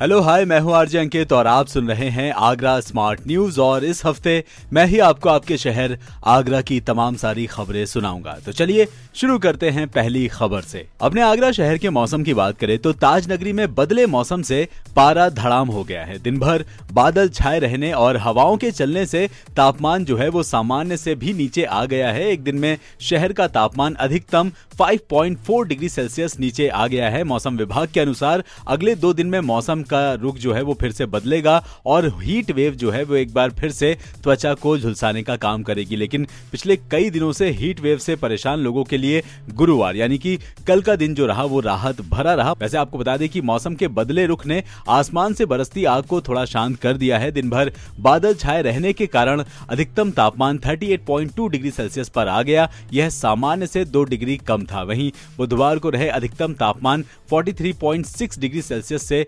hello hi मैं हूँ RJ अंकित और आप सुन रहे हैं आगरा स्मार्ट न्यूज़ और इस हफ़्ते मैं ही आपको आपके शहर आगरा की तमाम सारी खबरें सुनाऊँगा। तो चलिए शुरू करते हैं पहली खबर से। अपने आगरा शहर के मौसम की बात करें तो ताज नगरी में बदले मौसम से पारा धड़ाम हो गया है। दिन भर बादल छाए रहने और हवाओं के चलने से तापमान जो है वो सामान्य से भी नीचे आ गया है। एक दिन में शहर का तापमान अधिकतम 5.4 डिग्री सेल्सियस नीचे आ गया है। मौसम विभाग के अनुसार अगले दो दिन में मौसम का रुख जो है वो फिर से बदलेगा और हीट वेव जो है वो एक बार फिर से त्वचा को झुलसाने का काम करेगी। लेकिन पिछले कई दिनों से हीट वेव से परेशान लोगों के लिए गुरुवार, यानी कि कल का दिन जो रहा वो राहत भरा रहा। वैसे आपको बता दें कि मौसम के बदले रुख ने आसमान से बरसती आग को थोड़ा शांत कर दिया है। दिन भर बादल छाए रहने के कारण अधिकतम तापमान 38.2 डिग्री सेल्सियस पर आ गया। यह सामान्य से दो डिग्री कम था। वहीं बुधवार को रहे अधिकतम तापमान 43.6 डिग्री सेल्सियस से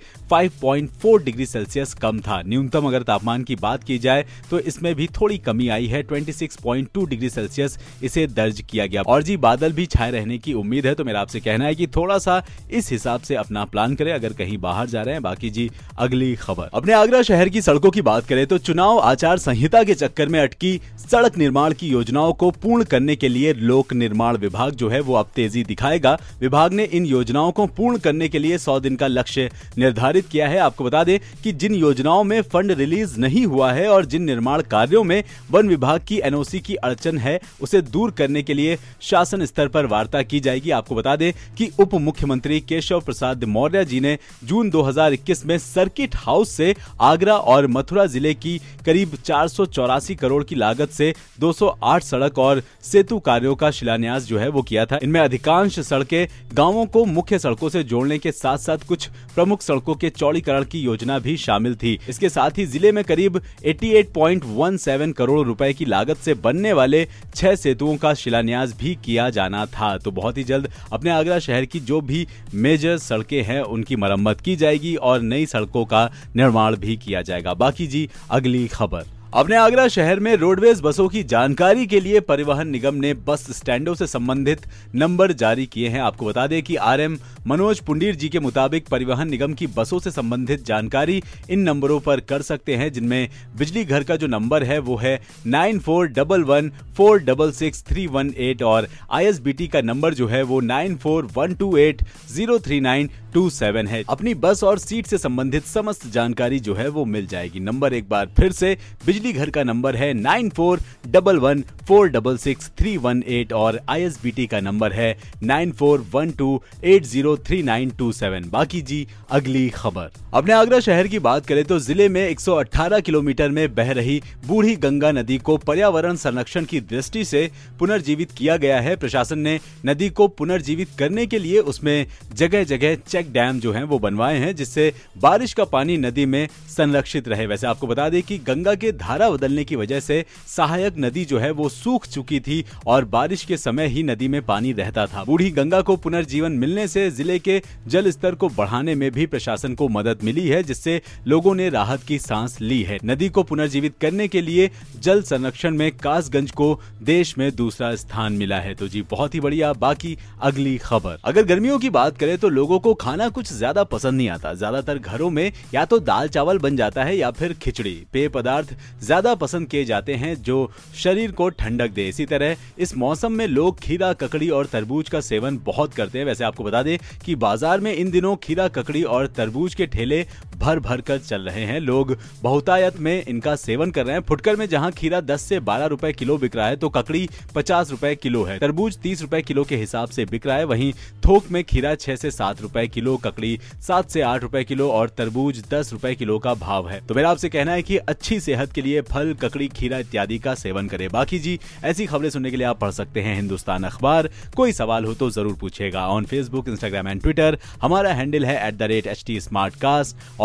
5.4 डिग्री सेल्सियस कम था। न्यूनतम अगर तापमान की बात की जाए तो इसमें भी थोड़ी कमी आई है। 26.2 डिग्री सेल्सियस इसे दर्ज किया गया। और जी, बादल भी छाए रहने की उम्मीद है तो मेरा आपसे कहना है कि थोड़ा सा इस हिसाब से अपना प्लान करें, अगर कहीं बाहर जा रहे हैं। बाकी जी, अगली खबर। अपने आगरा शहर की सड़कों की बात करें तो चुनाव आचार संहिता के चक्कर में अटकी सड़क निर्माण की योजनाओं को पूर्ण करने के लिए लोक निर्माण विभाग जो है, वो अब तेज़ी दिखाएगा। विभाग ने इन योजनाओं को पूर्ण करने के लिए सौ दिन का लक्ष्य निर्धारित किया है, आपको बता दें कि जिन योजनाओं में फंड रिलीज़ नहीं हुआ है और जिन निर्माण कार्यों में वन विभाग की एनओसी की अड़चन है, उसे दूर करने के लिए शासन स्तर पर वार्ता की जाएगी। आपको बता दें कि उप मुख्यमंत्री केशव प्रसाद मौर्य जी ने जून 2021 में सर्किट हाउस से आगरा और मथुरा ज़िले की करीब चार सौ चौरासी करोड़ की लागत से 208 सड़क और सेतु कार्यों का शिलान्यास जो है वो किया था। इनमें अधिकांश सड़कें गाँवों को मुख्य सड़कों से जोड़ने के साथ साथ कुछ प्रमुख सड़कों के चौड़ीकरण की योजना भी शामिल थी। इसके साथ ही ज़िले में करीब 88.17 करोड़ रुपए की लागत से बनने वाले छह सेतुओं का शिलान्यास भी किया जाना था। तो बहुत ही जल्द अपने आगरा शहर की जो भी मेजर सड़कें हैं, उनकी मरम्मत की जाएगी और नई सड़कों का निर्माण भी किया जाएगा। बाकी जी, अगली खबर। अपने आगरा शहर में रोडवेज़ बसों की जानकारी के लिए परिवहन निगम ने बस स्टैंडों से संबंधित नंबर जारी किए हैं। आपको बता दें कि आरएम मनोज पुंडीर जी के मुताबिक परिवहन निगम की बसों से संबंधित जानकारी इन नंबरों पर कर सकते हैं, जिनमें बिजली घर का जो नंबर है, वो है nine four double one, four double six, three one eight और आईएसबीटी का नंबर जो है, वो nine four one two eight, zero three nine two seven है। अपनी बस और सीट से संबंधित समस्त जानकारी जो है वो मिल जाएगी। नंबर एक बार फिर से बिजली घर का नंबर है nine four double one four double six three one eight और आईएसबीटी का नंबर है nine four one two eight zero three nine two seven बाकी जी, अगली खबर। अपने आगरा शहर की बात करें तो ज़िले में 118 किलोमीटर में बह रही बूढ़ी गंगा नदी को पर्यावरण संरक्षण की दृष्टि से पुनर्जीवित किया गया है। प्रशासन ने नदी को पुनर्जीवित करने के लिए उसमें जगह जगह चेक डैम जो हैं, वो बनवाए हैं, जिससे बारिश का पानी नदी में संरक्षित रहे। वैसे आपको बता दें कि गंगा के धारा बदलने की वजह से सहायक नदी जो है, वो सूख चुकी थी और बारिश के समय ही नदी में पानी रहता था। बूढ़ी गंगा को पुनर्जीवन मिलने से ज़िले के जल स्तर को बढ़ाने में भी प्रशासन को मदद मिली है, जिससे लोगों ने राहत की सांस ली है। नदी को पुनर्जीवित करने के लिए जल संरक्षण में कासगंज को देश में दूसरा स्थान मिला है। तो जी, बहुत ही बढ़िया। बाकी अगली खबर। अगर गर्मियों की बात करें तो लोगों को खाना कुछ ज़्यादा पसंद नहीं आता। ज़्यादातर घरों में या तो दाल चावल बन जाता है या फिर खिचड़ी। पेय पदार्थ ज़्यादा पसंद किए जाते हैं जो शरीर को ठंडक दे। इसी तरह इस मौसम में लोग खीरा, ककड़ी और तरबूज का सेवन बहुत करते हैं। वैसे आपको बता दें कि बाज़ार में इन दिनों खीरा, ककड़ी और तरबूज के ठेले भर भर कर चल रहे हैं। लोग बहुतायत में इनका सेवन कर रहे हैं। फुटकर में जहाँ खीरा 10 से 12 रुपए किलो बिक रहा है तो ककड़ी 50 रुपए किलो है। तरबूज 30 रुपए किलो के हिसाब से बिक रहा है। वहीं थोक में खीरा 6 से 7 रुपए किलो, ककड़ी 7 से 8 रुपए किलो और तरबूज 10 रुपए किलो का भाव है। तो मेरा आपसे कहना है की अच्छी सेहत के लिए फल, ककड़ी, खीरा इत्यादि का सेवन करे। बाकी जी, ऐसी खबरें सुनने के लिए आप पढ़ सकते हैं हिंदुस्तान अखबार। कोई सवाल हो तो ज़रूर पूछेगा। On Facebook Instagram and Twitter हमारा हैंडल है एट टी